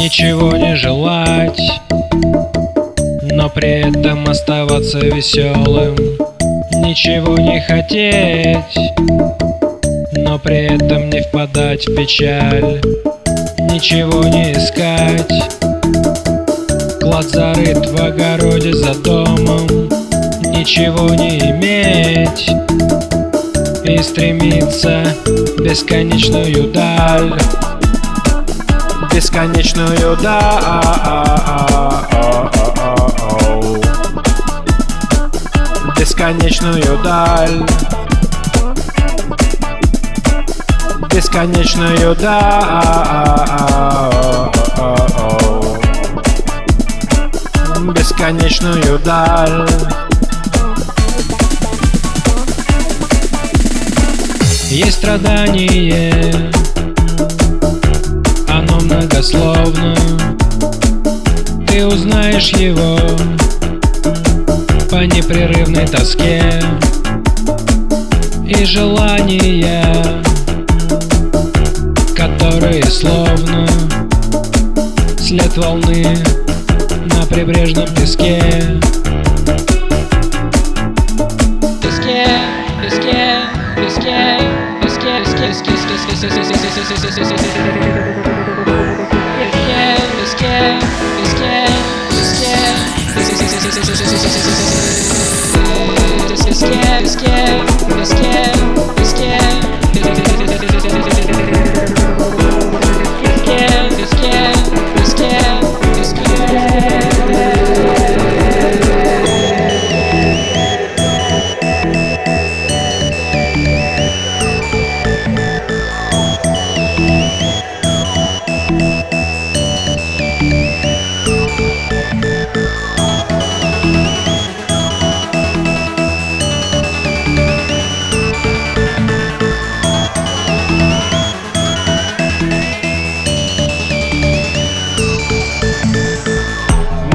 ничего не желать, но при этом оставаться веселым, ничего не хотеть, но при этом не впадать в печаль, ничего не искать. Клад зарыт в огороде за домом, ничего не иметь и стремиться в бесконечную даль. Бесконечную даль бесконечную даль. Бесконечную даль Бесконечную даль. Есть страдание Многословно Ты узнаешь его по непрерывной тоске И желания, которые словно след волны на прибрежном песке Песке, песке, песке, песке, песке, песке, песке, песке, песке,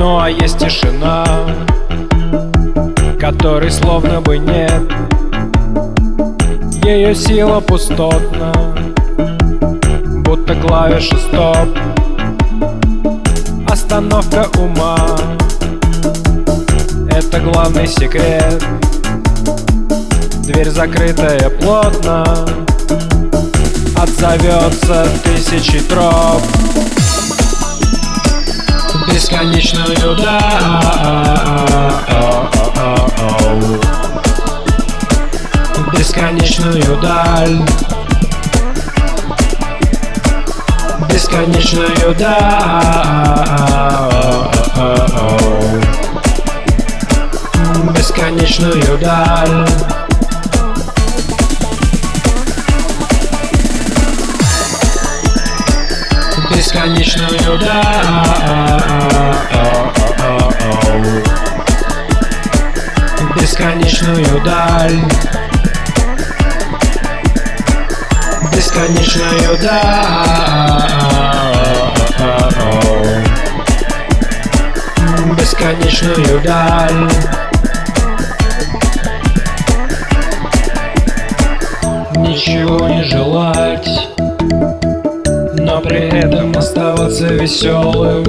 Ну а есть тишина, которой словно бы нет. Ее сила пустотна, будто клавиша стоп. Остановка ума — это главный секрет. Дверь закрытая плотно Отзовется тысячи троп бесконечную даль Бесконечную даль. Бесконечную даль Бесконечную даль бесконечную даль Бесконечную даль. Бесконечную даль. Бесконечную даль. Ничего не желать но при этом оставаться веселым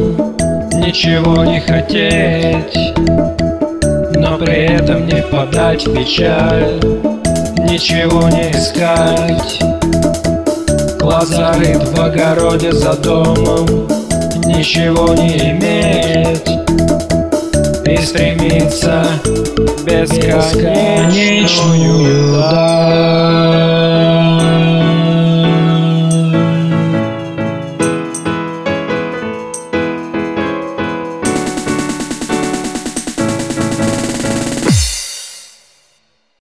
Ничего не хотеть Но при этом не впадать в печаль Ничего не искать. Глаз зарыт в огороде за домом Ничего не иметь И стремиться бесконечную даль